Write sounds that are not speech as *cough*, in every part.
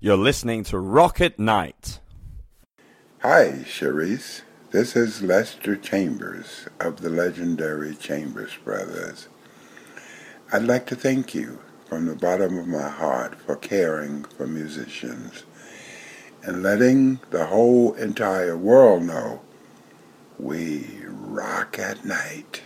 You're listening to Rock at Night. Hi, Cherise. This is Lester Chambers of the legendary Chambers Brothers. I'd like to thank you from the bottom of my heart for caring for musicians and letting the whole entire world know we rock at night.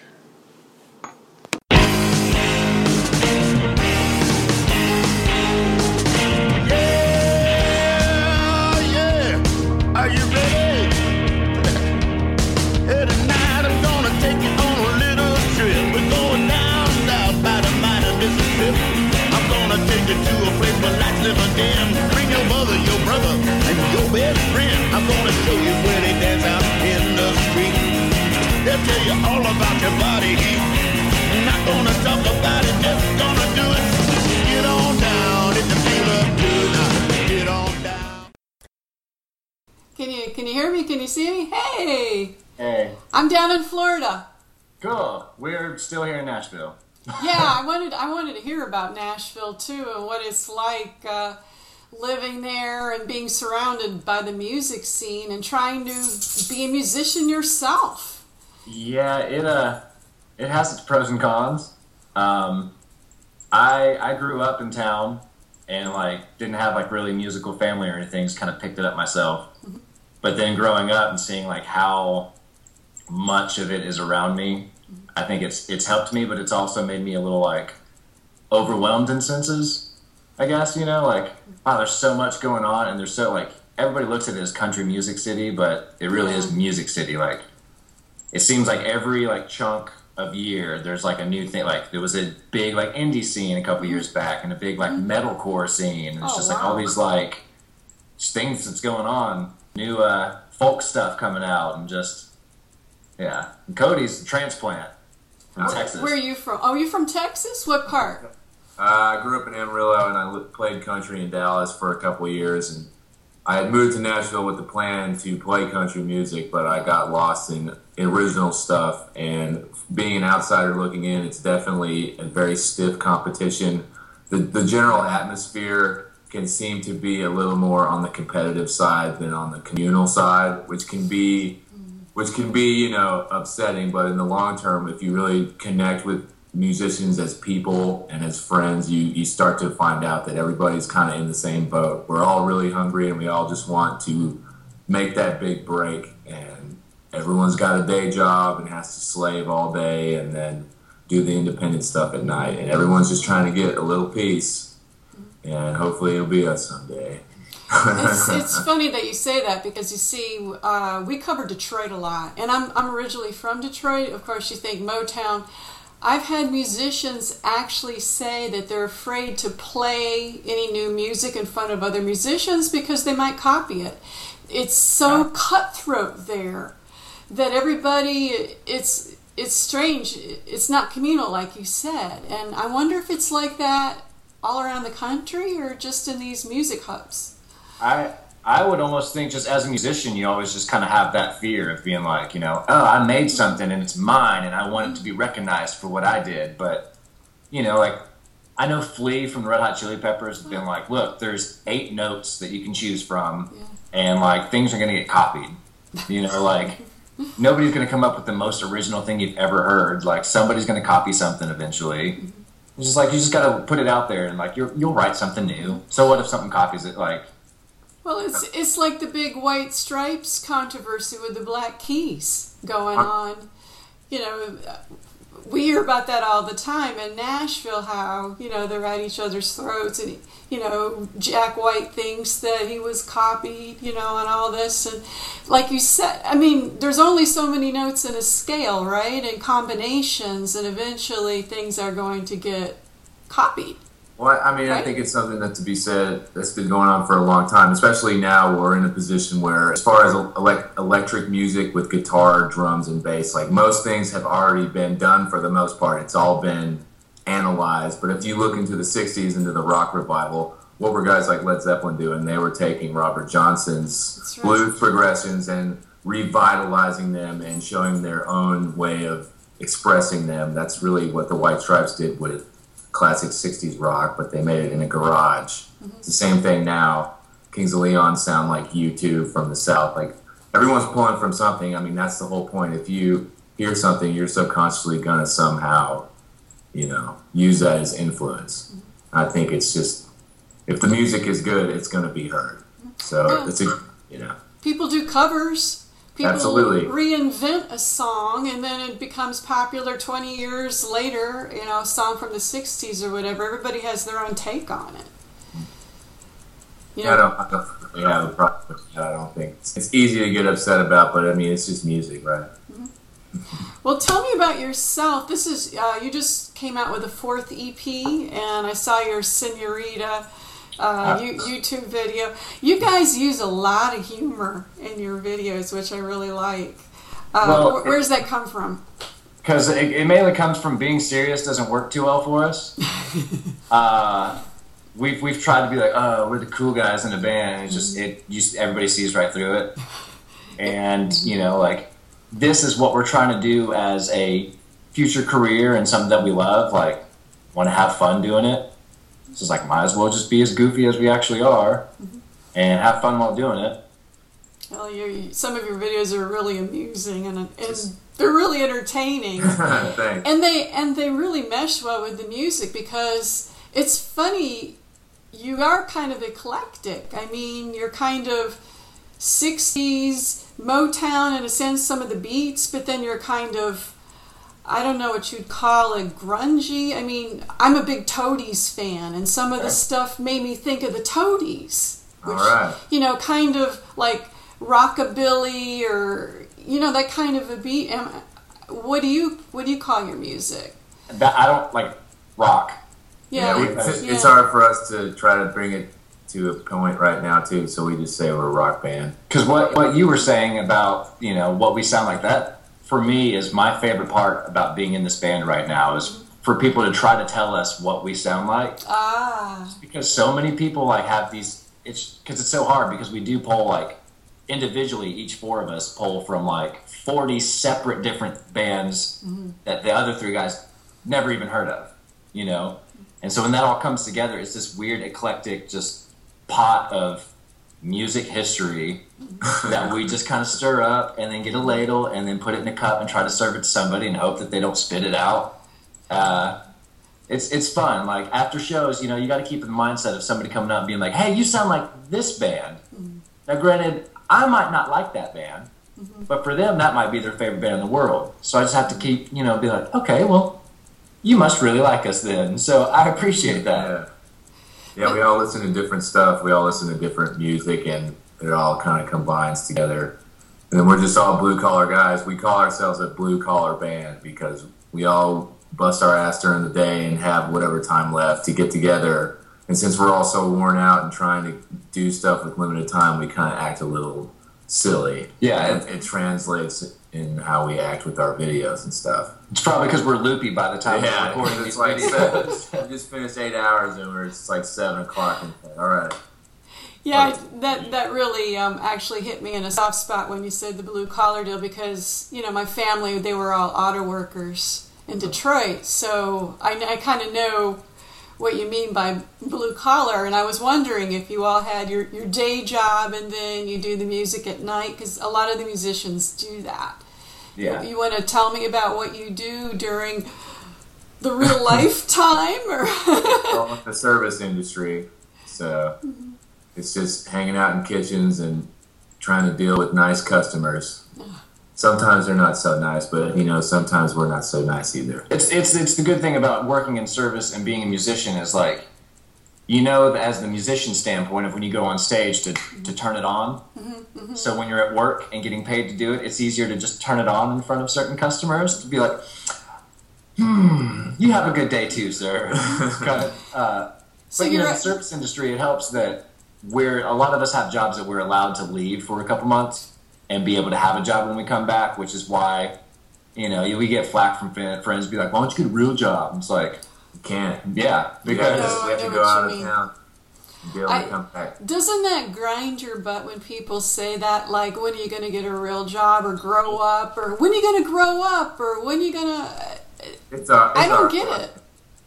Best friend. I'm gonna show you where they dance out in the street. They'll tell you all about your body heat. Not gonna talk about it, just gonna do it. Get on down if you feel up good. Now, get on down. Can you can you hear me? Can you see me? Hey, Hey, I'm down in Florida. cool. We're still here in Nashville. Yeah, I wanted I wanted to hear about Nashville too and what it's like uh, living there and being surrounded by the music scene and trying to be a musician yourself. Yeah, it uh, it has its pros and cons. Um, I I grew up in town and like didn't have like really musical family or anything. Just kind of picked it up myself. But then growing up and seeing like how much of it is around me, I think it's it's helped me, but it's also made me a little like overwhelmed in senses. I guess you know, like wow, there's so much going on, and there's so like everybody looks at it as country music city, but it really is music city. Like it seems like every like chunk of year there's like a new thing. Like there was a big like indie scene a couple years back, and a big like metalcore scene. And it's Oh, just like all these like things that's going on, new uh, folk stuff coming out, and just yeah. And Cody's a transplant from Texas. Where are you from? Oh, you from Texas? What part? Uh, I grew up in Amarillo and I li- played country in Dallas for a couple years. And I had moved to Nashville with the plan to play country music, but I got lost in original stuff. And being an outsider looking in, it's definitely a very stiff competition. The, the general atmosphere can seem to be a little more on the competitive side than on the communal side, which can be which can be you know upsetting but in the long term if you really connect with musicians as people and as friends you you start to find out that everybody's kind of in the same boat. We're all really hungry and we all just want to make that big break and everyone's got a day job and has to slave all day and then do the independent stuff at night and everyone's just trying to get a little piece and hopefully it'll be us someday it's, *laughs* it's funny that you say that because you see, uh, we cover Detroit a lot, and I'm I'm originally from Detroit. Of course, you think Motown. I've had musicians actually say that they're afraid to play any new music in front of other musicians because they might copy it. It's so cutthroat there that everybody it's it's strange. It's not communal like you said, and I wonder if it's like that all around the country or just in these music hubs. I I would almost think just as a musician, you always just kind of have that fear of being like, you know, oh, I made something and it's mine, and I want it to be recognized for what I did. But you know, like I know Flea from the Red Hot Chili Peppers has been like, look, there's eight notes that you can choose from, and like things are gonna get copied. You know, like nobody's gonna come up with the most original thing you've ever heard. Like somebody's gonna copy something eventually. Mm-hmm. It's just like you just gotta put it out there, and like you're, you'll write something new. So what if something copies it? Like Well, it's it's like the big white stripes controversy with the Black Keys going on. You know, we hear about that all the time in Nashville. How you know they're at each other's throats, and you know Jack White thinks that he was copied. You know, and all this, and like you said, I mean, there's only so many notes in a scale, right? And combinations, and eventually things are going to get copied. Well, I mean, I think it's something that to be said that's been going on for a long time, especially now we're in a position where, as far as elec electric music with guitar, drums, and bass, like most things have already been done for the most part. It's all been analyzed. But if you look into the 60s, into the rock revival, what were guys like Led Zeppelin doing? They were taking Robert Johnson's right. blues progressions and revitalizing them and showing their own way of expressing them. That's really what the White Stripes did with classic 60s rock, but they made it in a garage. It's the same thing now. Kings of Leon sound like U2 from the South. Like everyone's pulling from something. I mean, that's the whole point. If you hear something, you're subconsciously gonna somehow, you know, use that as influence. Mm-hmm. I think it's just if the music is good, it's gonna be heard. So Yeah. it's a you know. People do covers. People Absolutely. reinvent a song and then it becomes popular 20 years later, you know, a song from the 60s or whatever. Everybody has their own take on it. You I know, don't, I don't really have a problem with that. I don't think it's, it's easy to get upset about, but I mean, it's just music, right? Well, tell me about yourself. This is uh, you just came out with a fourth EP, and I saw your Senorita uh, you, YouTube video. You guys use a lot of humor in your videos, which I really like. Uh, Well, wh- where does that come from? because it, it mainly comes from being serious doesn't work too well for us. *laughs* uh, we've we've tried to be like, oh, we're the cool guys in the band. And it's just it, you, everybody sees right through it, *laughs* and you know, like this is what we're trying to do as a future career and something that we love. Like, want to have fun doing it. So it's like, might as well just be as goofy as we actually are, mm-hmm. and have fun while doing it. Well, you some of your videos are really amusing and, and they're really entertaining. *laughs* Thanks. and they and they really mesh well with the music because it's funny you are kind of eclectic i mean you're kind of 60s motown in a sense some of the beats but then you're kind of i don't know what you'd call it grungy i mean i'm a big toadies fan and some of the stuff made me think of the toadies All right. you know kind of like rockabilly or you know that kind of a beat Am- what do you what do you call your music That I don't like rock. yeah, we- it's, yeah. it's hard for us to try to bring it to a point right now too. So we just say we're a rock band. Because what, what you were saying about, you know, what we sound like that, for me, is my favorite part about being in this band right now is for people to try to tell us what we sound like. Ah, Because so many people, like, have these, it's because it's so hard because we do pull, like, individually, each four of us pull from, like, 40 separate different bands that the other three guys never even heard of, you know? And so when that all comes together, it's this weird, eclectic, just pot of music history that we just kind of stir up and then get a ladle and then put it in a cup and try to serve it to somebody and hope that they don't spit it out. Uh, it's it's fun. Like after shows, you know, you got to keep in the mindset of somebody coming up and being like, "Hey, you sound like this band." Now, granted, I might not like that band, but for them, that might be their favorite band in the world. So I just have to keep, you know, be like, "Okay, well, you must really like us then." So I appreciate that. Yeah. We all listen to different stuff. We all listen to different music, and it all kind of combines together. And then we're just all blue collar guys. We call ourselves a blue collar band because we all bust our ass during the day and have whatever time left to get together. And since we're all so worn out and trying to do stuff with limited time, we kind of act a little silly. Yeah, and it translates in how we act with our videos and stuff. It's probably because we're loopy by the time we're Yeah, recording it's these *laughs* like videos. *laughs* seven, we just finished eight hours and we're it's like seven o'clock. And all right, yeah. That that really um, actually hit me in a soft spot when you said the blue collar deal because you know my family they were all auto workers in Detroit, so I, I kind of know what you mean by blue collar. And I was wondering if you all had your your day job and then you do the music at night because a lot of the musicians do that. Yeah. You want to tell me about what you do during the real *coughs* life time, or well, the service industry, so mm-hmm. it's just hanging out in kitchens and trying to deal with nice customers. Sometimes they're not so nice, but you know, sometimes we're not so nice either. It's it's it's the good thing about working in service and being a musician is like, you know, as the musician standpoint of when you go on stage to to turn it on. So when you're at work and getting paid to do it, it's easier to just turn it on in front of certain customers to be like, hmm, you have a good day too, sir. *laughs* kind of, uh, so but you know, you're the service industry, it helps that we're a lot of us have jobs that we're allowed to leave for a couple months and be able to have a job when we come back, which is why, you know, we get flack from friends be like, "Why don't you get a real job?" It's like, You can't. yeah, We, because No, we have to go out of mean. town and be able I- to come back. Doesn't that grind your butt when people say that? Like, when are you going to get a real job or grow up? Or when are you going to grow up? Or when are you going uh, to. It's I don't get it.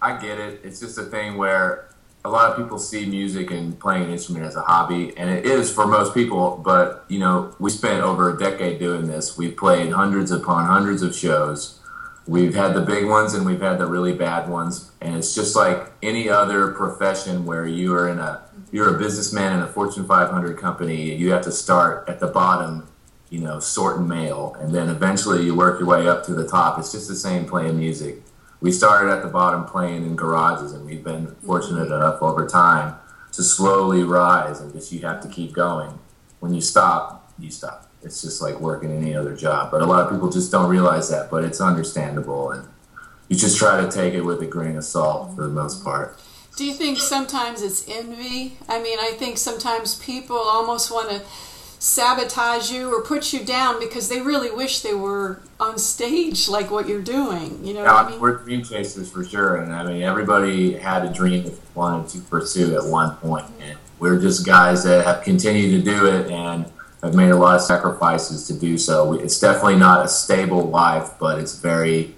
I get it. It's just a thing where a lot of people see music and playing an instrument as a hobby, and it is for most people. But you know, we spent over a decade doing this. We've played hundreds upon hundreds of shows. We've had the big ones and we've had the really bad ones, and it's just like any other profession where you are in a you're a businessman in a Fortune 500 company. You have to start at the bottom, you know, sorting mail, and then eventually you work your way up to the top. It's just the same playing music. We started at the bottom playing in garages and we've been mm-hmm. fortunate enough over time to slowly rise and just you have to keep going. When you stop you stop it's just like working any other job but a lot of people just don't realize that but it's understandable and you just try to take it with a grain of salt for the most part do you think sometimes it's envy i mean i think sometimes people almost want to sabotage you or put you down because they really wish they were on stage like what you're doing. You know, yeah, I mean? we're dream chasers for sure, and I mean everybody had a dream that they wanted to pursue at one point, and we're just guys that have continued to do it and have made a lot of sacrifices to do so. It's definitely not a stable life, but it's very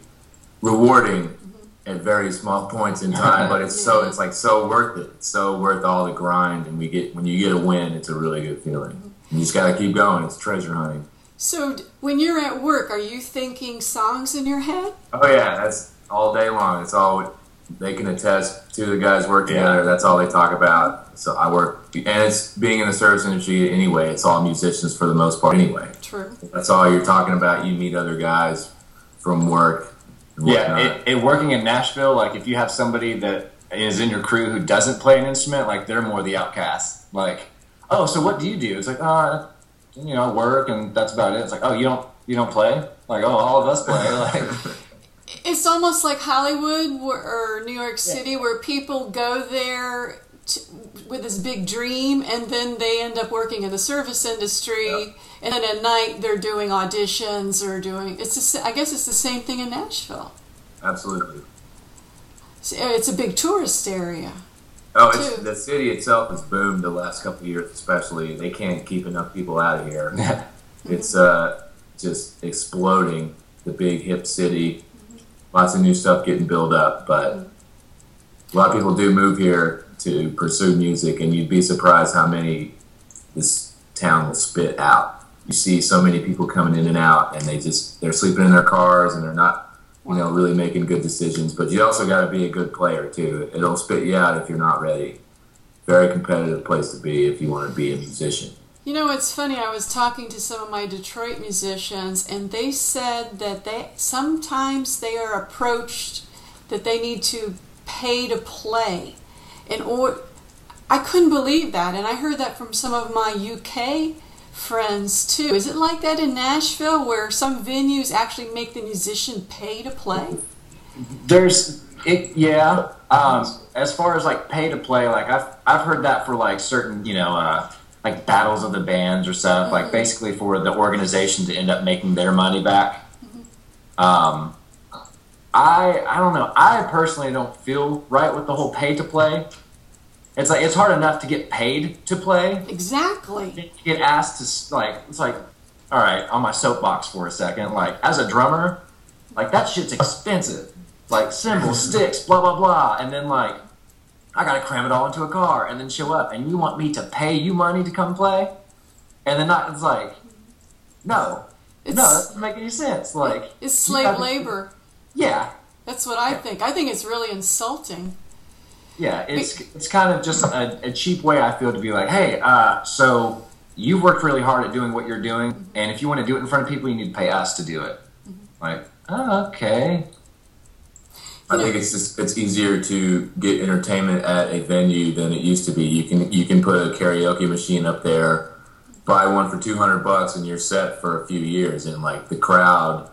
rewarding mm-hmm. at very small points in time. But it's so it's like so worth it. It's so worth all the grind, and we get when you get a win, it's a really good feeling. Mm-hmm. You just got to keep going. It's treasure hunting. So when you're at work, are you thinking songs in your head? Oh yeah, that's all day long. It's all they can attest to. The guys work together. That's all they talk about. So I work, and it's being in the service industry anyway. It's all musicians for the most part anyway. True. That's all you're talking about. You meet other guys from work. Yeah, it, it, working in Nashville, like if you have somebody that is in your crew who doesn't play an instrument, like they're more the outcast. Like oh, so what do you do? It's like, oh, you know, work and that's about it. It's like, oh, you don't you don't play? Like, oh, all of us play. *laughs* Like, it's almost like Hollywood or New York City, yeah. where people go there to, with this big dream, and then they end up working in the service industry, yeah. and then at night they're doing auditions or doing. It's just, I guess it's the same thing in Nashville. Absolutely. It's a big tourist area. Oh, it's, the city itself has boomed the last couple of years, especially. They can't keep enough people out of here. *laughs* it's uh, just exploding. The big hip city, lots of new stuff getting built up, but a lot of people do move here to pursue music, and you'd be surprised how many this town will spit out. You see so many people coming in and out, and they just they're sleeping in their cars, and they're not you know, really making good decisions. But you also got to be a good player too. It'll spit you out if you're not ready. Very competitive place to be if you want to be a musician. You know, it's funny. I was talking to some of my Detroit musicians, and they said that they sometimes they are approached that they need to pay to play, and or I couldn't believe that, and I heard that from some of my UK friends too. Is it like that in Nashville where some venues actually make the musician pay to play? There's it yeah. Um, as far as like pay to play, like I've I've heard that for like certain, you know, uh, like battles of the bands or stuff, mm-hmm. like basically for the organization to end up making their money back. Mm-hmm. Um, I I don't know. I personally don't feel right with the whole pay to play. It's like it's hard enough to get paid to play. Exactly. You get asked to like it's like, all right, on my soapbox for a second. Like as a drummer, like that shit's expensive. Like cymbals, *laughs* sticks, blah blah blah, and then like I gotta cram it all into a car and then show up, and you want me to pay you money to come play, and then not, it's like, no, it's, no, that doesn't make any sense. Like it's slave labor. Yeah, that's what I think. I think it's really insulting. Yeah, it's it's kind of just a, a, cheap way I feel to be like, hey, uh, so you've worked really hard at doing what you're doing, and if you want to do it in front of people, you need to pay us to do it. Mm-hmm. Like, oh, okay. I think it's just it's easier to get entertainment at a venue than it used to be. You can you can put a karaoke machine up there, buy one for two hundred bucks, and you're set for a few years. And like the crowd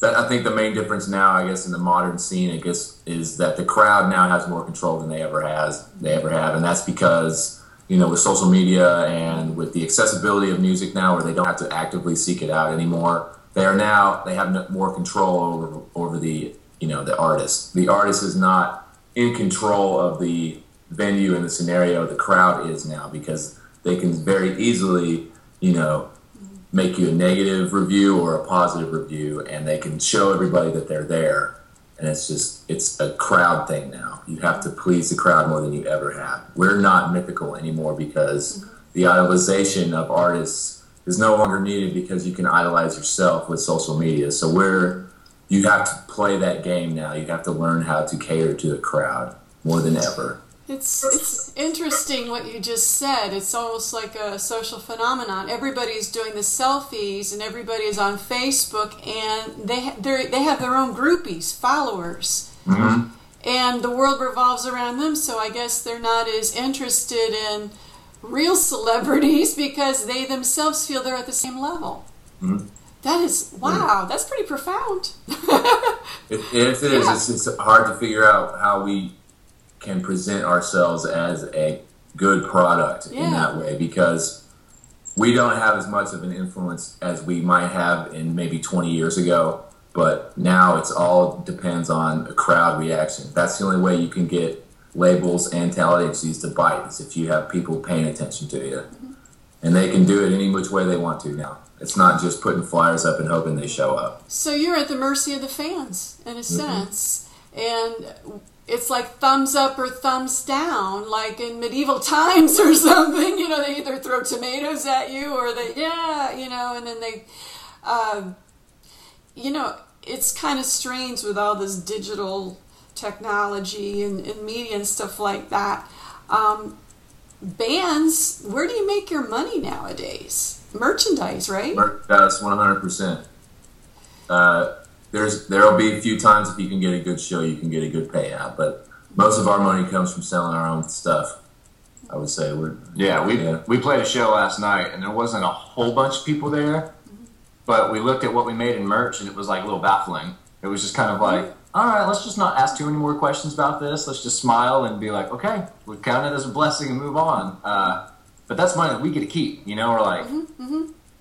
that I think the main difference now, I guess, in the modern scene, I guess, is that the crowd now has more control than they ever has they ever have, and that's because you know with social media and with the accessibility of music now, where they don't have to actively seek it out anymore. They are now they have more control over over the you know the artist. The artist is not in control of the venue and the scenario. The crowd is now because they can very easily you know make you a negative review or a positive review, and they can show everybody that they're there. and it's just it's a crowd thing now. You have to please the crowd more than you ever have. We're not mythical anymore because the idolization of artists is no longer needed because you can idolize yourself with social media. So we're you have to play that game now. You have to learn how to cater to the crowd more than ever. It's it's interesting what you just said. It's almost like a social phenomenon. Everybody's doing the selfies, and everybody is on Facebook, and they they they have their own groupies, followers, mm-hmm. and the world revolves around them. So I guess they're not as interested in real *laughs* celebrities because they themselves feel they're at the same level. Mm-hmm. That is wow. That's pretty profound. *laughs* It, it is. Yeah. It's, it's hard to figure out how we can present ourselves as a good product in that way because we don't have as much of an influence as we might have in maybe 20 years ago. But now it's all depends on a crowd reaction. That's the only way you can get labels and talent agencies to bite is if you have people paying attention to you. And they can do it any which way they want to now. It's not just putting flyers up and hoping they show up. So you're at the mercy of the fans in a sense, and it's like thumbs up or thumbs down, like in medieval *laughs* times or something. You know, they either throw tomatoes at you or they yeah, you know, and then they, uh, you know, it's kind of strange with all this digital technology and, and media and stuff like that. Um, bands, where do you make your money nowadays? Merchandise, right? That's one hundred percent. Uh, There's there'll be a few times if you can get a good show, you can get a good payout. But most of our money comes from selling our own stuff. I would say we're Yeah, we Yeah. we played a show last night, and there wasn't a whole bunch of people there. But we looked at what we made in merch, and it was like a little baffling. It was just kind of like, all right, let's just not ask too many more questions about this. Let's just smile and be like, okay, we count it as a blessing and move on. Uh, but that's money that we get to keep. You know, we're like,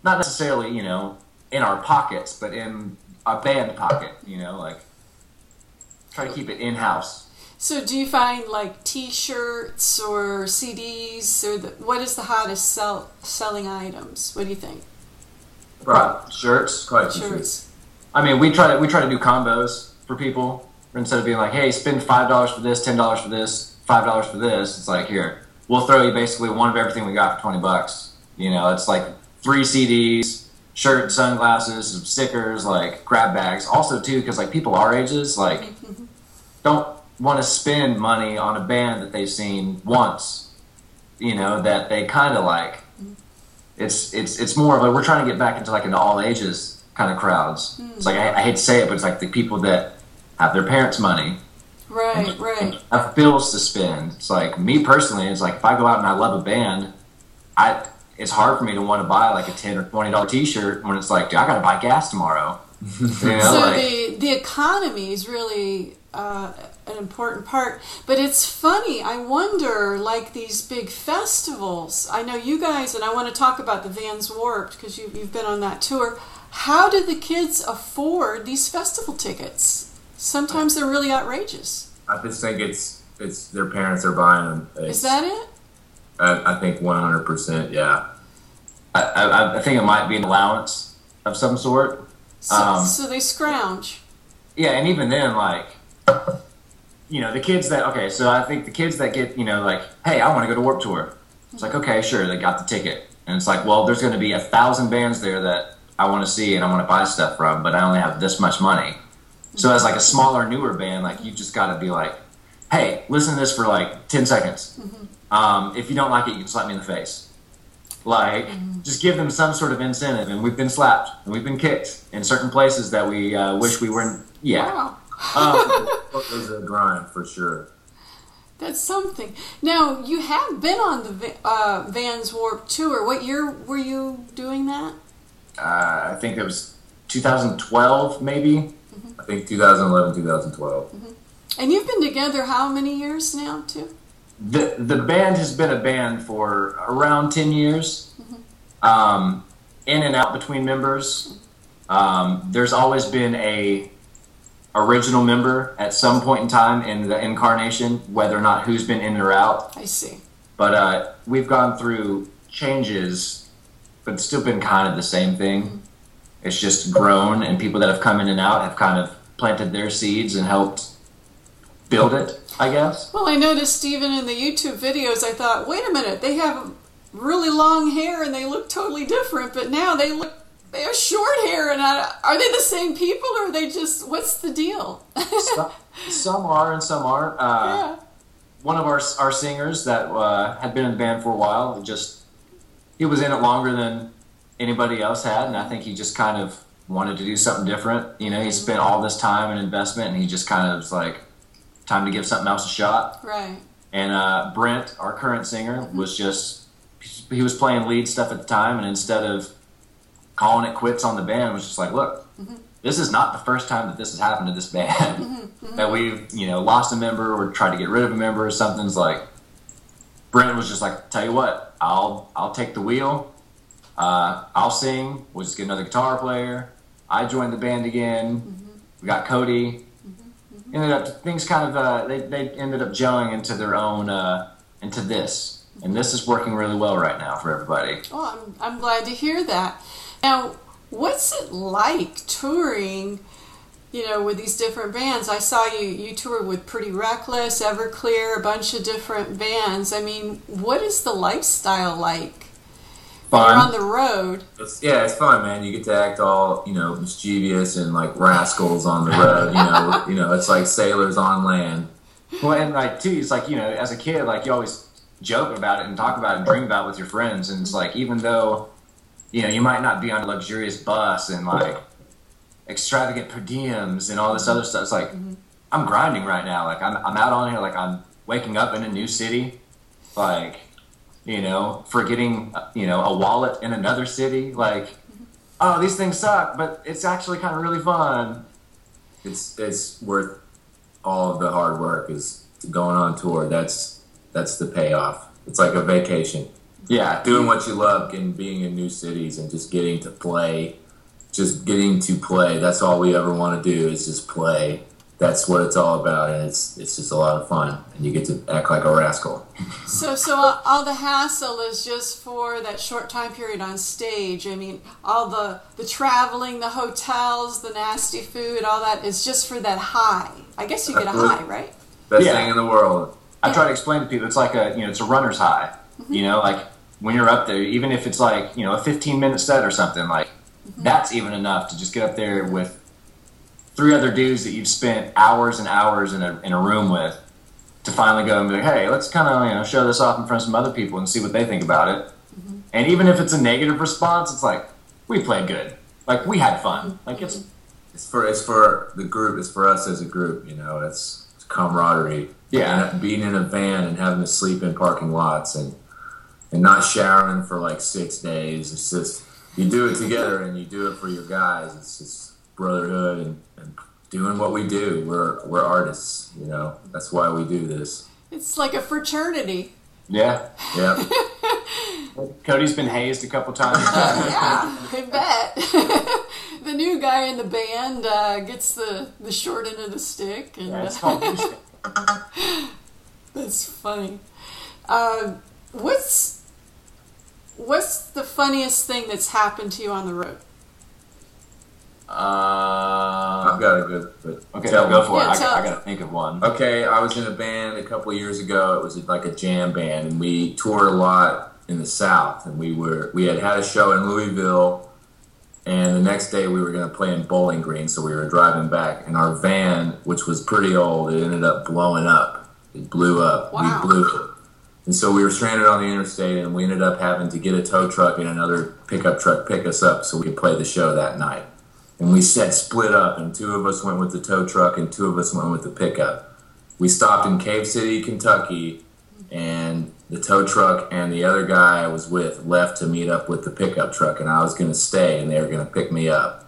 not necessarily, you know, in our pockets, but in our band pocket. You know, like try to keep it in house. So, do you find like T-shirts or CDs or the, what is the hottest sell, selling items? What do you think? probably, Shirts, probably Shirts. I mean, we try to we try to do combos for people instead of being like, "Hey, spend five dollars for this, ten dollars for this, five dollars for this." It's like, here, we'll throw you basically one of everything we got for twenty bucks. You know, it's like three CDs, shirt, sunglasses, some stickers, like grab bags. Also, too, because like people our ages, like, mm-hmm. don't want to spend money on a band that they've seen once. You know, that they kind of like. Mm-hmm. It's it's it's more of a we're trying to get back into like an all ages kind of crowds. Mm. It's like I, I hate to say it, but it's like the people that have their parents' money, Right, right. have bills to spend. It's like me personally. It's like if I go out and I love a band, I it's hard for me to want to buy like a ten or twenty dollar t shirt when it's like, dude, I got to buy gas tomorrow. *laughs* You know, So like, the the economy is really uh, an important part. But it's funny. I wonder, like these big festivals. I know you guys, and I want to talk about the Vans Warped because you, you've been on that tour. How do the kids afford these festival tickets? Sometimes they're really outrageous. I just think it's it's their parents are buying them. Is that it? I, I think one hundred percent. Yeah. I, I, I think it might be an allowance of some sort. So, Um, so they scrounge. Yeah, and even then, like, you know, the kids that okay, so I think the kids that get, you know, like, hey, I want to go to Warped Tour. It's like, okay, sure, they got the ticket, and it's like, well, there's going to be a thousand bands there that I want to see and I want to buy stuff from, but I only have this much money. So as like a smaller, newer band, like you just got to be like, hey, listen to this for like ten seconds. Um, if you don't like it, you can slap me in the face. Like, just give them some sort of incentive. And we've been slapped and we've been kicked in certain places that we uh, wish we weren't. Yeah. Wow. Um, *laughs* It was a grind for sure. That's something. Now you have been on the uh, Vans Warped tour. What year were you doing that? uh, I think it was 2012, maybe. I think 2011, 2012. And you've been together how many years now, too? The the band has been a band for around 10 years. Um, in and out between members. Um, there's always been a original member at some point in time in the incarnation, whether or not who's been in or out. I see. But uh, we've gone through changes, but it's still been kind of the same thing. It's just grown, and people that have come in and out have kind of planted their seeds and helped build it. I guess. Well, I noticed even in the YouTube videos, I thought, wait a minute, they have really long hair and they look totally different, but now they look they have short hair and I, are they the same people or are they just what's the deal? some, some are and some aren't. Uh, yeah. One of our our singers that uh, had been in the band for a while, just he was in it longer than anybody else had, and I think he just kind of wanted to do something different. You know, he mm-hmm. spent all this time and investment, and he just kind of was like, time to give something else a shot. Right. And uh, Brent, our current singer, mm-hmm. was just he was playing lead stuff at the time, and instead of calling it quits on the band, was just like, look, mm-hmm. this is not the first time that this has happened to this band. *laughs* that we've you know lost a member or tried to get rid of a member or something's like. Brent was just like, tell you what, I'll I'll take the wheel. Uh, I'll sing. We'll just get another guitar player. I joined the band again. We got Cody. Ended up things kind of uh, they they ended up gelling into their own uh, into this, and this is working really well right now for everybody. Oh, I'm, I'm glad to hear that. Now, what's it like touring, you know, with these different bands? I saw you, you toured with Pretty Reckless, Everclear, a bunch of different bands. I mean, what is the lifestyle like? When You're on the road. It's, yeah, it's fun, man. You get to act all you know mischievous and like rascals on the road. You know, *laughs* you know, it's like sailors on land. Well, and like too, it's like you know, as a kid, like you always joke about it and talk about it and dream about it with your friends, and it's like even though you know you might not be on a luxurious bus and like extravagant per diems and all this other stuff, it's like mm-hmm. I'm grinding right now. Like I'm I'm out on here, like I'm waking up in a new city, like you know, forgetting you know a wallet in another city, like. Oh, these things suck, but it's actually kind of really fun. It's it's worth all of the hard work. Is going on tour. That's that's the payoff. It's like a vacation. Yeah, doing what you love and being in new cities and just getting to play just getting to play that's all we ever want to do is just play that's what it's all about and it's it's just a lot of fun and you get to act like a rascal So, so all, all the hassle is just for that short time period on stage. I mean, all the the traveling, the hotels, the nasty food, all that is just for that high. I guess you get a high, right? best Yeah. thing in the world I try to explain to people it's like a you know it's a runner's high. Mm-hmm. You know, like when you're up there, even if it's like you know a 15 minute set or something, like mm-hmm. that's even enough to just get up there with three other dudes that you've spent hours and hours in a in a room with to finally go and be like, hey, let's kind of you know show this off in front of some other people and see what they think about it. Mm-hmm. And even if it's a negative response, it's like we played good, like we had fun, mm-hmm. like it's it's for it's for the group it's for us as a group you know it's, it's camaraderie. Yeah. and being in a van and having to sleep in parking lots and and not showering for like six days. It's just you do it together and you do it for your guys. It's just brotherhood and, and doing what we do we're we're artists you know that's why we do this It's like a fraternity. yeah. yeah *laughs* Cody's been hazed a couple times. *laughs* Yeah, I bet. *laughs* the new guy in the band uh, gets the, the short end of the stick, and Yeah, it's that's funny. Uh, what's what's the funniest thing that's happened to you on the road? Uh, i've got a good but okay, tell go me. for it. Yeah, I, I gotta think of one. Okay, I was in a band a couple of years ago. It was like a jam band, and we toured a lot in the South. And we were we had had a show in Louisville, and the next day we were going to play in Bowling Green. So we were driving back, and our van, which was pretty old, it ended up blowing up. It blew up. Wow. We blew it. And so we were stranded on the interstate, and we ended up having to get a tow truck and another pickup truck pick us up so we could play the show that night. And we said split up, and two of us went with the tow truck, and two of us went with the pickup. We stopped in Cave City, Kentucky, and the tow truck and the other guy I was with left to meet up with the pickup truck, and I was going to stay, and they were going to pick me up.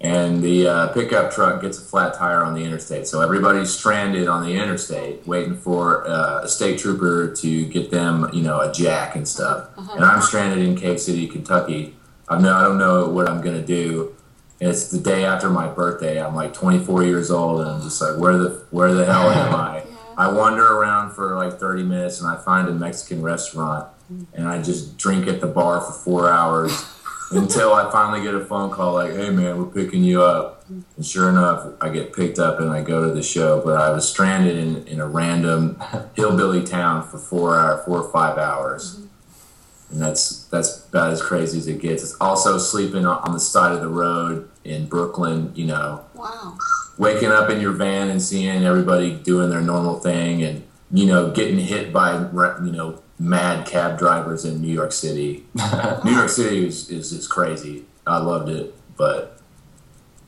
And the uh, pickup truck gets a flat tire on the interstate, so everybody's stranded on the interstate, waiting for uh, a state trooper to get them, you know, a jack and stuff. And I'm stranded in Cave City, Kentucky. I know I don't know what I'm going to do. It's the day after my birthday. I'm like 24 years old, and I'm just like, where the where the hell am I? *laughs* I wander around for like 30 minutes, and I find a Mexican restaurant, and I just drink at the bar for four hours, *laughs* until I finally get a phone call like, "Hey man, we're picking you up." And sure enough, I get picked up and I go to the show. But I was stranded in, in a random *laughs* hillbilly town for four hour, four or five hours, mm-hmm. and that's that's about as crazy as it gets. It's also sleeping on on the side of the road in Brooklyn. You know, Wow. waking up in your van and seeing everybody doing their normal thing and you know getting hit by you know mad cab drivers in New York City. *laughs* New York City is, is is crazy. I loved it, but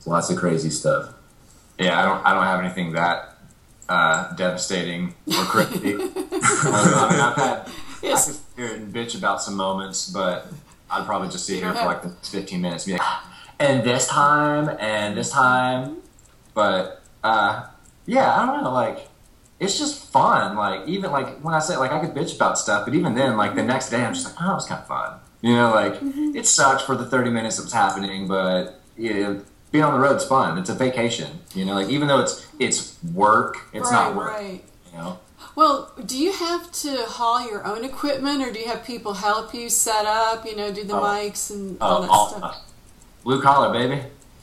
lots of crazy stuff. Yeah, I don't. I don't have anything that uh, devastating or crazy. *laughs* I, mean, I've had. I Yes. Could sit here and bitch about some moments, but I'd probably just sit here for like the next 15 minutes and be like, and this time, and this time. But, uh, yeah, I don't know, like, it's just fun. Like, even, like, when I say, like, I could bitch about stuff, but even then, like, the next day, I'm just like, oh, it was kind of fun. You know, like, it sucked for the 30 minutes it was happening, but yeah, being on the road, road's fun. It's a vacation. You know, like, even though it's it's work, it's right, not work. right. You know? Well, do you have to haul your own equipment, or do you have people help you set up? You know, do the Oh. mics and all Oh, that all, stuff. blue collar, baby.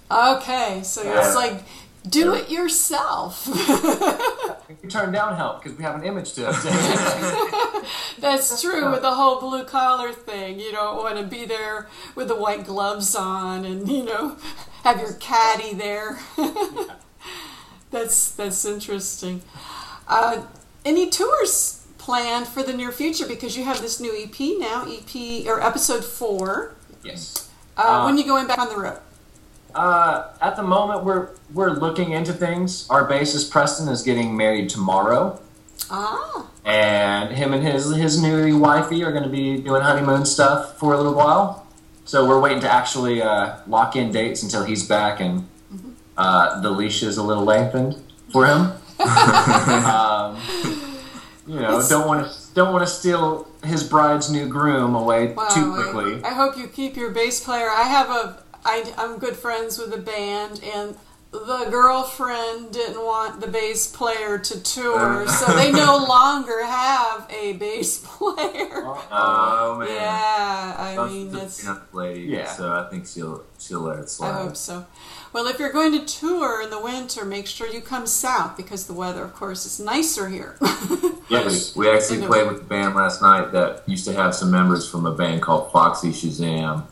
Okay, so Yeah. it's like do it yourself. *laughs* We turn down help because we have an image to update. *laughs* That's true with the whole blue collar thing. You don't want to be there with the white gloves on, and you know, have your caddy there. *laughs* that's that's interesting. Uh, any tours planned for the near future? Because you have this new EP now, EP or episode four. yes. Uh, Uh, when you going back on the road? Uh, at the moment, we're we're looking into things. Our bassist Preston is getting married tomorrow, Ah, and him and his his new wifey are going to be doing honeymoon stuff for a little while. So we're waiting to actually uh, lock in dates until he's back, and uh, the leash is a little lengthened for him. Um, you know, It's- don't want to don't want to steal his bride's new groom away wow! too quickly. I, hope you keep your bass player. I have a. I, I'm good friends with the band, and the girlfriend didn't want the bass player to tour, so they no longer have a bass *laughs* player. Oh man, Yeah, I That's mean the that's. peanut lady. Yeah. So I think she'll she'll let it I slide. hope so. Well, if you're going to tour in the winter, make sure you come south because the weather, of course, is nicer here. *laughs* Yes. We actually played with the band last night that used to have some members from a band called Foxy Shazam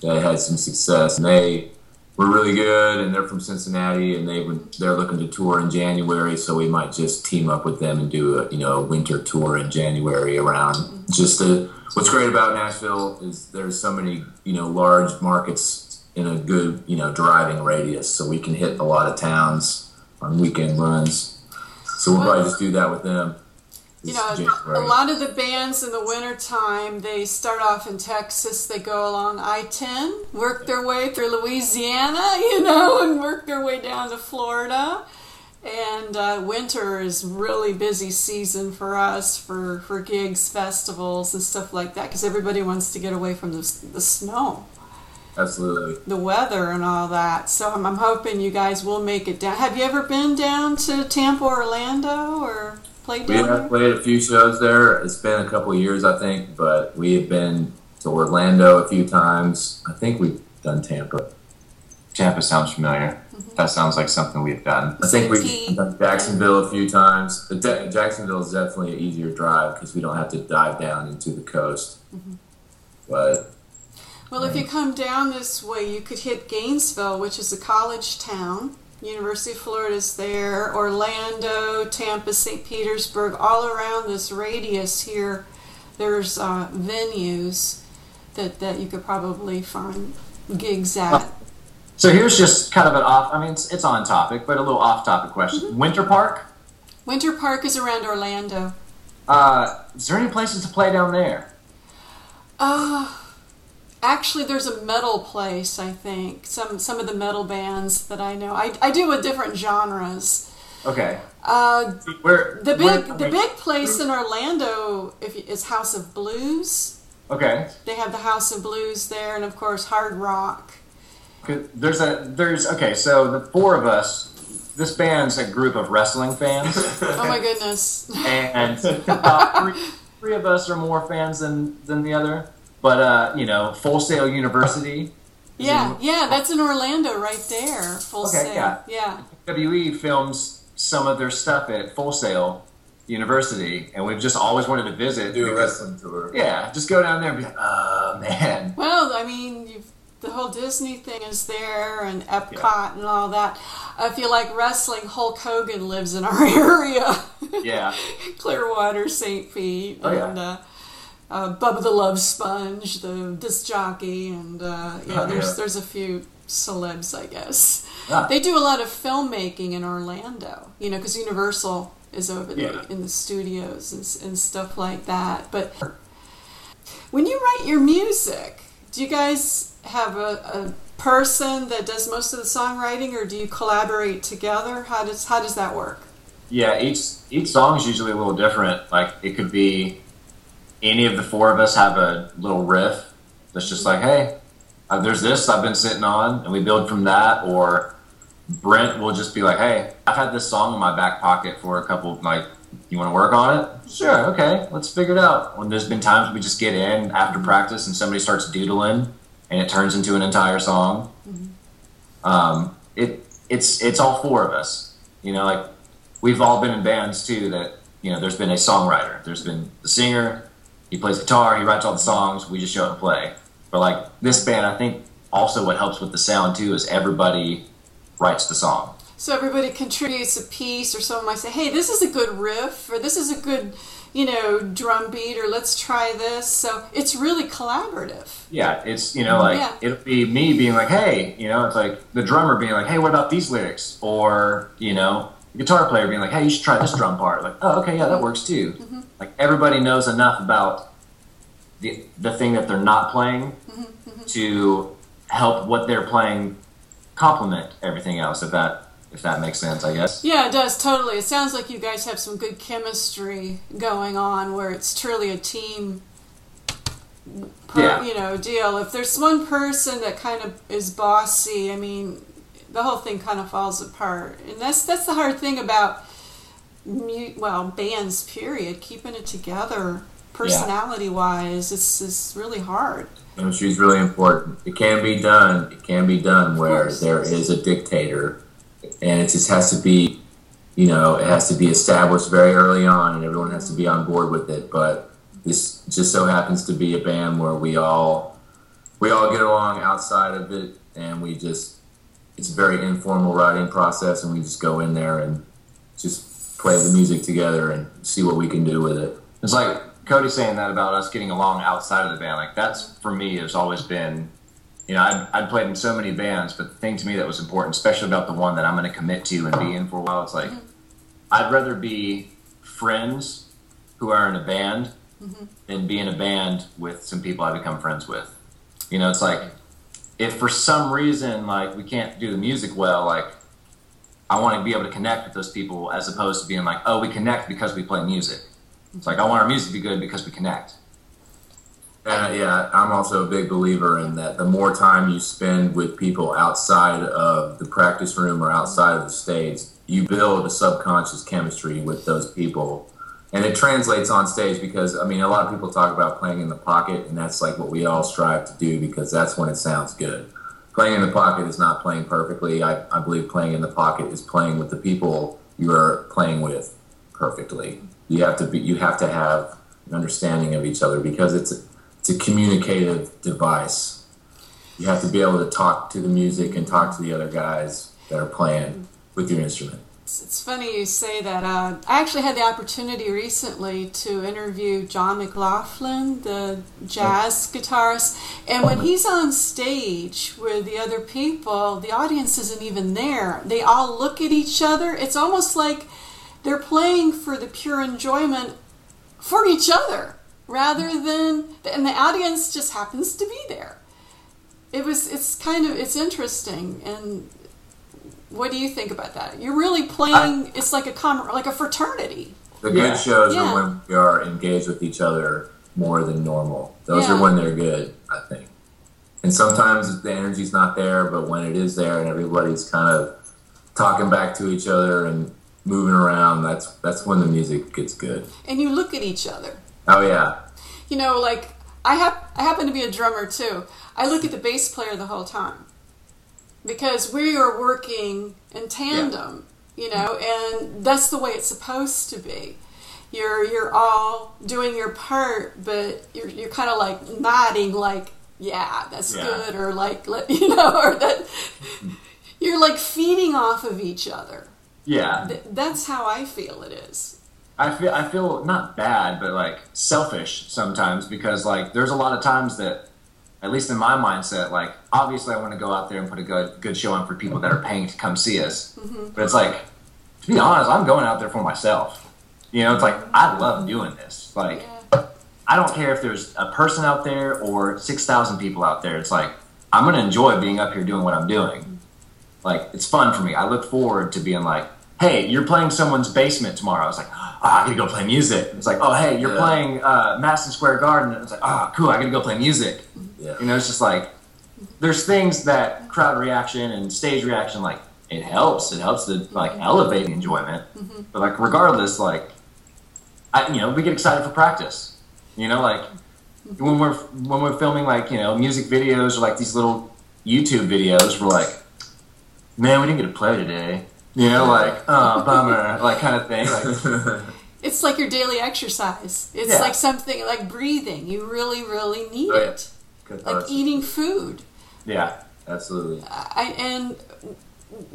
that had some success, and they were really good. And they're from Cincinnati, and they they're looking to tour in January, so we might just team up with them and do a you know a winter tour in January around mm-hmm. just the. What's great about Nashville is there's so many you know large markets in a good you know driving radius, so we can hit a lot of towns on weekend runs. So we'll probably just do that with them. you know, a lot of the bands in the wintertime, they start off in Texas, they go along I 10, work their way through Louisiana, *laughs* you know, and work their way down to Florida. And uh, winter is really busy season for us for, for gigs, festivals, and stuff like that because everybody wants to get away from the, the snow, Absolutely. the weather, and all that. So I'm, I'm hoping you guys will make it down. Have you ever been down to Tampa, Orlando, or played We down have there? played a few shows there. It's been a couple of years, I think, but we have been to Orlando a few times. I think we've done Tampa. Tampa sounds familiar. Mm-hmm. That sounds like something we've done. I think we've done Jacksonville a few times. But Ja- Jacksonville is definitely an easier drive because we don't have to dive down into the coast. Mm-hmm. But Well, if you come down this way, you could hit Gainesville, which is a college town. University of Florida's there, Orlando, Tampa, St. Petersburg, all around this radius here. There's uh, venues that, that you could probably find gigs at. So here's just kind of an off. I mean, it's, it's on topic, but a little off-topic question. Winter Park. Winter Park is around Orlando. Uh, is there any places to play down there? Uh, actually, there's a metal place, I think. Some some of the metal bands that I know. I, I do with different genres. Okay. Uh, Where The where- big, the big place in Orlando if you- is House of Blues. Okay. They have the House of Blues there, and of course Hard rock There's a there's okay. So the four of us. This band's a group of wrestling fans, *laughs* Oh my goodness! and *laughs* uh, three, three of us are more fans than than the other. But uh, you know, Full Sail University. Yeah, yeah, that's in Orlando right there. Full Okay, Sail. yeah. yeah. WWE films some of their stuff at Full Sail University, and we've just always wanted to visit. Do a wrestling tour. Yeah, just go down there and be like, oh man. Well, I mean, you've, the whole Disney thing is there, and Epcot and all that. I feel like wrestling, Hulk Hogan lives in our *laughs* area. Yeah. Clearwater, St. Pete, Oh, yeah. and uh, uh, Bubba the Love Sponge, the disc jockey, and uh, yeah, Oh, there's yeah. there's a few celebs, I guess. Ah. They do a lot of filmmaking in Orlando, you know, because Universal is over there Yeah. in the studios and, and stuff like that. But when you write your music, do you guys have a, a person that does most of the songwriting, or do you collaborate together? How does how does that work? Yeah, each each song is usually a little different. Like it could be any of the four of us have a little riff that's just like, hey, uh, there's this I've been sitting on, and we build from that. Or Brent will just be like, hey, I've had this song in my back pocket for a couple. Like, you want to work on it? Sure, okay, let's figure it out. When there's been times we just get in after practice and somebody starts doodling, and it turns into an entire song. Um, it it's it's all four of us. You know, like we've all been in bands too that you know there's been a songwriter there's been the singer he plays guitar he writes all the songs we just show up and play but like this band i think also what helps with the sound too is everybody writes the song So everybody contributes a piece, or someone might say, "Hey, this is a good riff," or "This is a good, you know, drum beat," or "Let's try this." So it's really collaborative. yeah it's you know like Yeah. it'll be me being like hey you know it's like the drummer being like hey what about these lyrics or you know the guitar player being like hey you should try this drum part like oh okay yeah that works too mm-hmm. Like everybody knows enough about the the thing that they're not playing mm-hmm. to help what they're playing complement everything else if that if that makes sense i guess Yeah, it does totally. It sounds like you guys have some good chemistry going on, where it's truly a team. Per, Yeah. You know, deal. If there's one person that kind of is bossy, I mean, the whole thing kind of falls apart, and that's that's the hard thing about, mu- well, bands. Period. Keeping it together, personality wise, it's it's really hard. Chemistry is really important. It can be done. It can be done where there is a dictator, and it just has to be, you know, it has to be established very early on, and everyone has to be on board with it. But this just so happens to be a band where we all we all get along outside of it, and we just it's a very informal writing process, and we just go in there and just play the music together and see what we can do with it. It's like Cody saying that about us getting along outside of the band. Like that's for me has always been, you know, I'd, I'd played in so many bands, but the thing to me that was important, especially about the one that I'm going to commit to and be in for a while, it's like I'd rather be friends who are in a band mm-hmm. than be in a band with some people I become friends with. You know, it's like if for some reason like we can't do the music well, like I want to be able to connect with those people as opposed to being like, oh, we connect because we play music. It's like I want our music to be good because we connect. Uh, yeah, I'm also a big believer in that the more time you spend with people outside of the practice room or outside of the stage, you build a subconscious chemistry with those people. And it translates on stage because, I mean, a lot of people talk about playing in the pocket, and that's like what we all strive to do because that's when it sounds good. Playing in the pocket is not playing perfectly. I, I believe playing in the pocket is playing with the people you are playing with perfectly. You have to be, you have to have an understanding of each other because it's it's a communicative device. You have to be able to talk to the music and talk to the other guys that are playing with your instrument. It's, funny you say that. Uh, I actually had the opportunity recently to interview John McLaughlin, the jazz guitarist, and when he's on stage with the other people, the audience isn't even there. They all look at each other. It's almost like they're playing for the pure enjoyment for each other rather than and the audience just happens to be there it was it's kind of it's interesting and what do you think about that you're really playing it's like a com like a fraternity The good Yeah. shows Yeah. are when we are engaged with each other more than normal. Those Yeah. are when they're good, I think. And sometimes the energy's not there, but when it is there and everybody's kind of talking back to each other and moving around, that's that's when the music gets good. and you look at each other Oh yeah. you know like I have I happen to be a drummer too. I look at the bass player the whole time because we are working in tandem, you know, and that's the way it's supposed to be. You're you're all doing your part, but you're you're kind of like nodding, like yeah, that's Yeah. good, or like let *laughs* you know, or that *laughs* you're like feeding off of each other. Yeah, Th- That's how I feel it is. I feel I feel not bad, but like selfish sometimes because like there's a lot of times that, at least in my mindset, like obviously I want to go out there and put a good good show on for people that are paying to come see us. Mm-hmm. But it's like, to be honest, I'm going out there for myself. You know, it's like mm-hmm. I love doing this. Like Yeah. I don't care if there's a person out there or six thousand people out there. It's like I'm gonna enjoy being up here doing what I'm doing. Mm-hmm. Like it's fun for me. I look forward to being like, hey, you're playing someone's basement tomorrow. I was like, oh, I gotta go play music. It's like, oh, hey, you're Yeah. playing uh, Madison Square Garden. It's like, oh, cool, I gotta go play music. Yeah. You know, it's just like there's things that crowd reaction and stage reaction like it helps. It helps to like mm-hmm. elevate the enjoyment. Mm-hmm. But like regardless, like I you know we get excited for practice. You know, like mm-hmm. when we're when we're filming like you know music videos or like these little YouTube videos, we're like, man, we didn't get to play today. You know, like *laughs* oh bummer, like kind of thing. Like *laughs* It's like your daily exercise. It's Yeah. like something like breathing. You really, really need Oh, yeah. it. Like eating food. yeah, Absolutely. I, and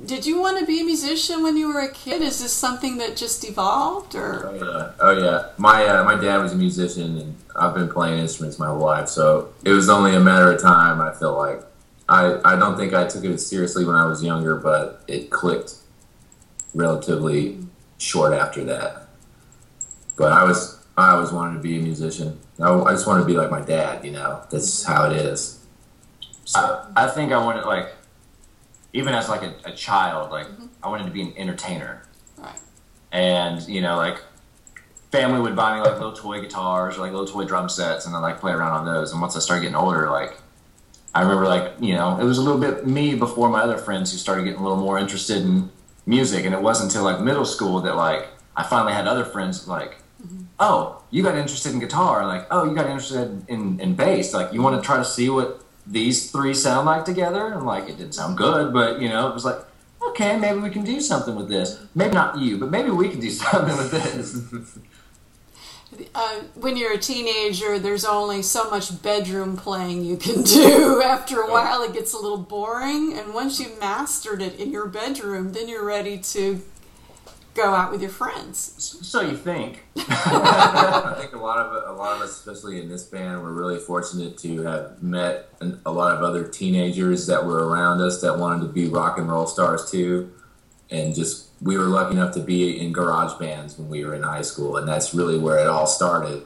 did you want to be a musician when you were a kid? Is this something that just evolved, or Oh yeah, oh yeah. My uh, my dad was a musician, and I've been playing instruments my whole life. So it was only a matter of time. I feel like I I don't think I took it seriously when I was younger, but it clicked relatively short after that. But I was I always wanted to be a musician. I, I just wanted to be like my dad. You know, that's how it is. So I, I think I wanted like even as like a, a child, like mm-hmm. I wanted to be an entertainer. right? and you know like family would buy me like little toy guitars or like little toy drum sets and then like play around on those and once i started getting older like i remember like you know it was a little bit me before my other friends who started getting a little more interested in music and it wasn't until like middle school that like i finally had other friends like oh you got interested in guitar like oh you got interested in, in bass like you want to try to see what these three sound like together and like it didn't sound good but you know it was like okay, maybe we can do something with this. Maybe not you, but maybe we can do *laughs* something with this. Uh, when you're a teenager, there's only so much bedroom playing you can do. *laughs* After a while, it gets a little boring, and once you've mastered it in your bedroom, then you're ready to go out with your friends. so you think? *laughs* *laughs* I think a lot of a lot of us, especially in this band, were really fortunate to have met an, a lot of other teenagers that were around us that wanted to be rock and roll stars too, and just we were lucky enough to be in garage bands when we were in high school, and that's really where it all started.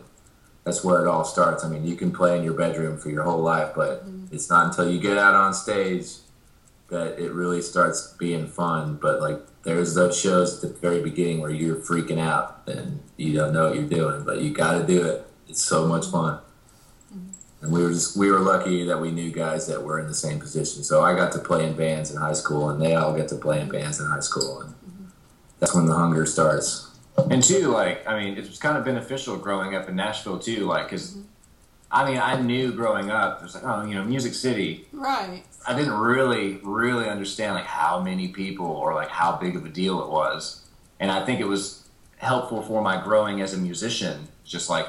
That's where it all starts. I mean, you can play in your bedroom for your whole life, but mm-hmm. it's not until you get out on stage that it really starts being fun. But like, there's those shows at the very beginning where you're freaking out and you don't know what you're doing, but you got to do it. It's so much fun. Mm-hmm. And we were just we were lucky that we knew guys that were in the same position. So I got to play in bands in high school, and they all get to play in bands in high school, and mm-hmm. that's when the hunger starts. And two, like, I mean, it was kind of beneficial growing up in Nashville too, like, because mm-hmm. I mean, I knew growing up, it was like, oh, you know, Music City. Right. I didn't really, really understand like how many people or like how big of a deal it was, and I think it was helpful for my growing as a musician, just like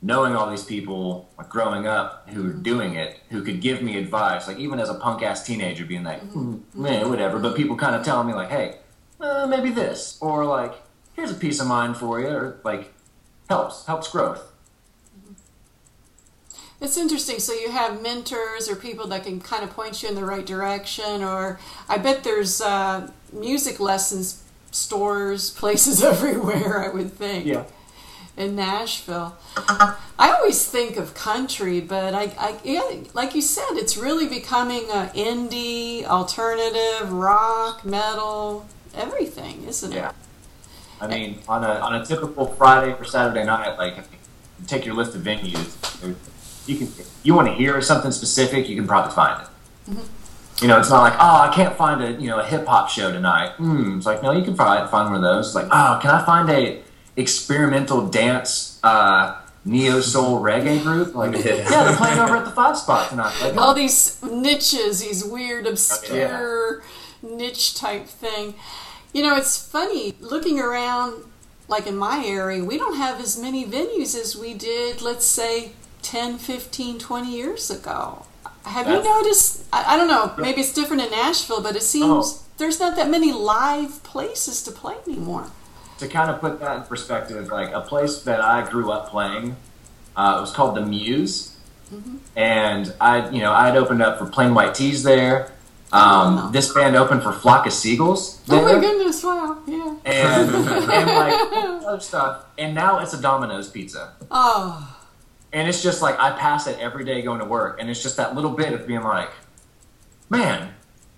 knowing all these people like growing up who were doing it, who could give me advice, like even as a punk ass teenager, being like, mm, man, whatever, but people kind of telling me like, hey, uh, maybe this, or like, here's a piece of mind for you, or like, helps, helps growth. It's interesting. So you have mentors or people that can kind of point you in the right direction, or I bet there's uh, music lessons stores, *laughs* places *laughs* everywhere. I would think. Yeah. In Nashville, I always think of country, but I, I yeah, like you said, it's really becoming a indie, alternative, rock, metal, everything, isn't it? Yeah. I mean, on a on a typical Friday or Saturday night, like take your list of venues, you can you want to hear something specific, you can probably find it. You know, it's not like oh, I can't find a you know a hip hop show tonight. Mm, it's like no, you can find find one of those. It's like oh, can I find a experimental dance uh, neo soul reggae group. Like, *laughs* yeah. they're playing over at the Five Spot tonight. Like, All these niches, these weird, obscure niche type thing. You know, it's funny looking around, like in my area, we don't have as many venues as we did, let's say, 10, 15, 20 years ago. Have you noticed? I, I don't know, maybe it's different in Nashville, but it seems Oh. there's not that many live places to play anymore. to kind of put that in perspective, like a place that I grew up playing, uh, it was called the Muse, and I, you know, I had opened up for Plain White T's there. Um, Wow. This band opened for Flock of Seagulls. Oh my goodness, wow, yeah. and, and like *laughs* other stuff. And now it's a Domino's pizza. Oh, And it's just like I pass it every day going to work, and it's just that little bit of being like, man,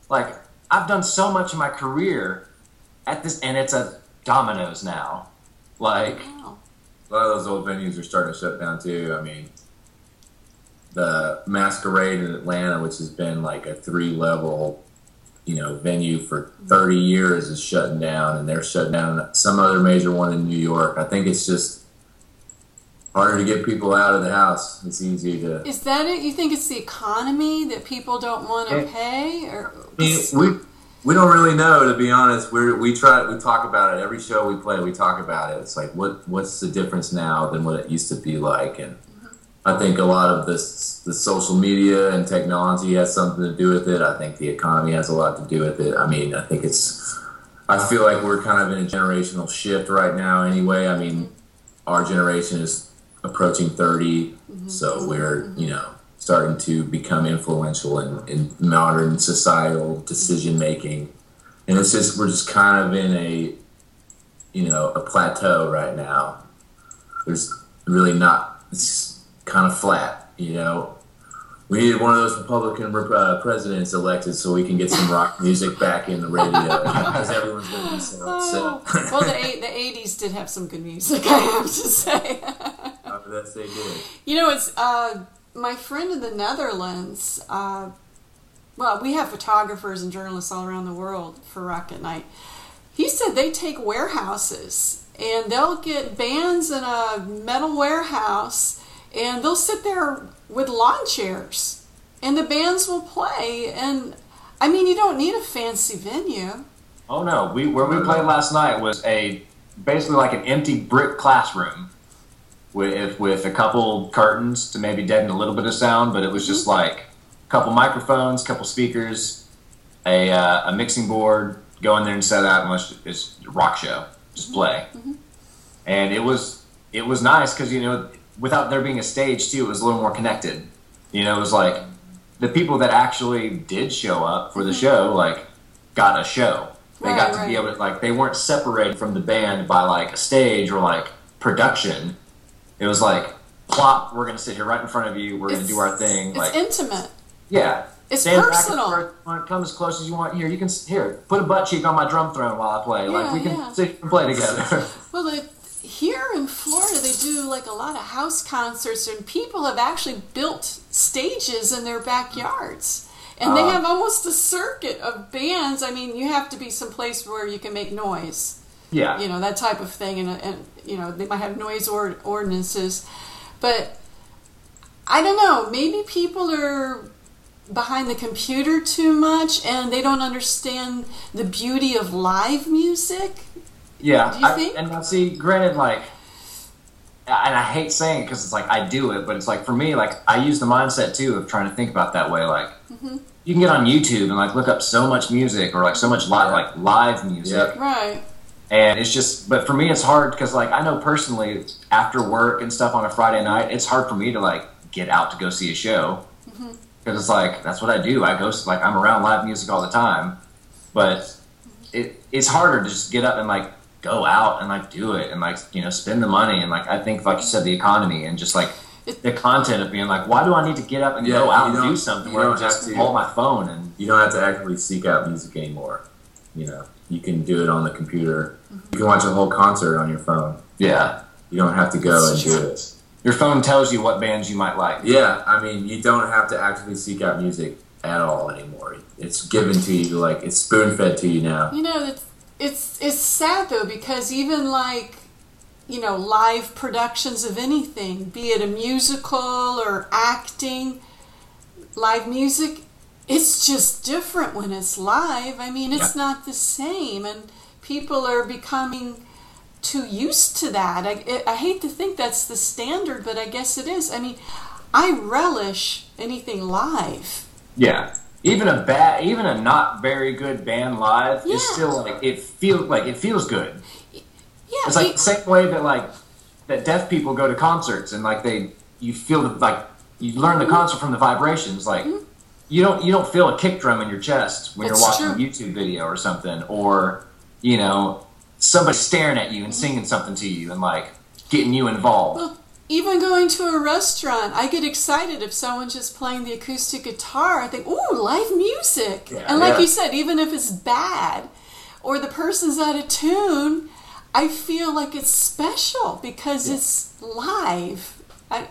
like I've done so much in my career at this, and it's a Domino's now. Like, wow. A lot of those old venues are starting to shut down too. I mean, the Masquerade in Atlanta, which has been like a three level, you know, venue for 30 years, is shutting down, and they're shutting down some other major one in New York. I think it's just harder to get people out of the house. It's easy to. Is that it? You think it's the economy that people don't want to pay, or I mean, we we don't really know to be honest. We we try we talk about it every show we play. We talk about it. It's like what what's the difference now than what it used to be like, and I think a lot of this the social media and technology has something to do with it. I think the economy has a lot to do with it. I mean, I think it's. I feel like we're kind of in a generational shift right now. Anyway, I mean, our generation is approaching 30, so we're you know starting to become influential in, in modern societal decision making, and it's just we're just kind of in a you know a plateau right now. There's really not. It's kind of flat, you know. We need one of those Republican uh, presidents elected so we can get some rock *laughs* music back in the radio because everyone's going to be so upset. *laughs* well, the the '80s did have some good music. *laughs* I have to say. Uh, Yes, they did. you know, it's uh, my friend in the Netherlands. Uh, well, we have photographers and journalists all around the world for Rock at Night. He said they take warehouses and they'll get bands in a metal warehouse and they'll sit there with lawn chairs and the bands will play. And I mean, you don't need a fancy venue. oh no, we where we played last night was a basically like an empty brick classroom with with a couple curtains to maybe deaden a little bit of sound, but it was just mm-hmm. like a couple microphones, couple speakers, a uh, a mixing board. Go in there and set out and let's it's a rock show, just mm-hmm. play. Mm-hmm. And it was it was nice because you know without there being a stage too, it was a little more connected. You know, it was like the people that actually did show up for the show like got a show. They Right, got to right. be able to like they weren't separated from the band by like a stage or like production. It was like plop. We're gonna sit here right in front of you. We're gonna do our thing. It's Like intimate. yeah, It's Stand personal. Come as close as you want. Here, you can here put a butt cheek on my drum throne while I play. like we can yeah. sit and play together. *laughs* *laughs* Well, they, here in Florida, they do like a lot of house concerts, and people have actually built stages in their backyards. And they Uh. have almost a circuit of bands. I mean, you have to be someplace where you can make noise, yeah, you know, that type of thing. And, and you know, they might have noise or- ordinances. But I don't know, maybe people are behind the computer too much and they don't understand the beauty of live music. Yeah, Do you I- think? and now see, granted, like, and I hate saying it because it's like I do it, but it's like for me, like I use the mindset too of trying to think about that way. Like, Mm-hmm. you can get on YouTube and like look up so much music or like so much live, like live music, Yeah. Right. And it's just. But for me, it's hard because like I know personally after work and stuff on a Friday night, it's hard for me to like get out to go see a show Mm-hmm. because it's like that's what I do. I go like I'm around live music all the time, but it it's harder to just get up and like go out and like do it and like you know spend the money and like I think like you said the economy and just like the content of being like why do I need to get up and Yeah, go out and do something you where I just have to- hold my phone and You don't have to actively seek out music anymore. You know, you can do it on the computer. You can watch a whole concert on your phone. yeah You don't have to go and That's do true. it. your phone tells you what bands you might like Yeah, I mean, you don't have to actively seek out music at all anymore. It's given to you, like it's spoon fed to you now. You know, it's it's it's sad though because even like you know, live productions of anything, be it a musical or acting, live music, it's just different when it's live. I mean, it's Yeah. not the same, and people are becoming too used to that. I, I hate to think that's the standard, but I guess it is. I mean, I relish anything live. Yeah. Even a bad, even a not very good band live Yeah. is still like it feels like it feels good. Yeah, It's like it- the same way that like that deaf people go to concerts and like they you feel the, like you learn the mm-hmm. concert from the vibrations. Like mm-hmm. You don't you don't feel a kick drum in your chest when That's you're watching true. a YouTube video or something, or you know somebody staring at you and singing something to you and like getting you involved. Well, even going to a restaurant, I get excited if someone's just playing the acoustic guitar. I think, ooh, live music. Yeah, and like yeah. you said, even if it's bad or the person's out of tune, I feel like it's special because it's live. I,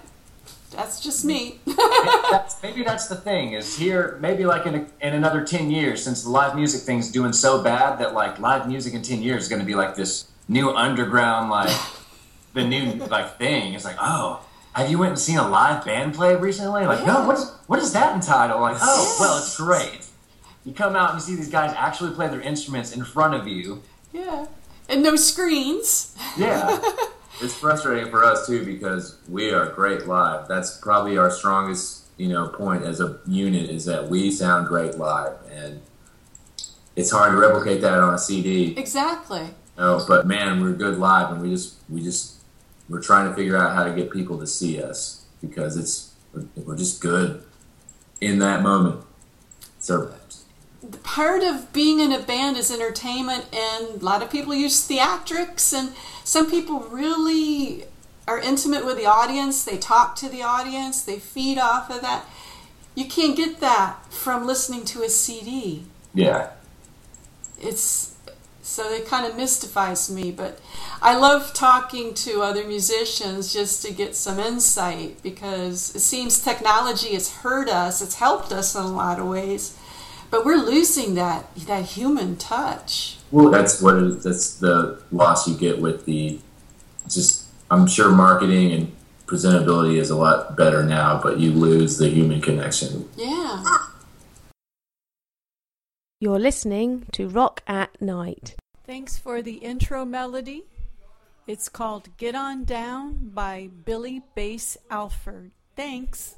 that's just me. that's, maybe that's the thing is here maybe like in, a, in another 10 years since the live music thing's doing so bad that like live music in 10 years is going to be like this new underground like *laughs* the new like thing. It's like oh have you went and seen a live band play recently? Like no what is what is that entitled? Like oh well it's great. You come out and you see these guys actually play their instruments in front of you. Yeah. And no screens. yeah *laughs* It's frustrating for us too because we are great live. That's probably our strongest, you know, point as a unit is that we sound great live, and it's hard to replicate that on a CD. Exactly. You know, but man, we're good live, and we just we just we're trying to figure out how to get people to see us because it's we're, we're just good in that moment. So part of being in a band is entertainment and a lot of people use theatrics and some people really are intimate with the audience. They talk to the audience. They feed off of that. You can't get that from listening to a cd yeah. It's so it kind of mystifies me but i love talking to other musicians just to get some insight because it seems technology has hurt us. It's helped us in a lot of ways but we're losing that that human touch well, that's what it, that's the loss you get with the just. I'm sure marketing and presentability is a lot better now, but you lose the human connection. yeah You're listening to Rock at Night. Thanks for the intro melody. It's called Get On Down by Billy Bass Alford. Thanks.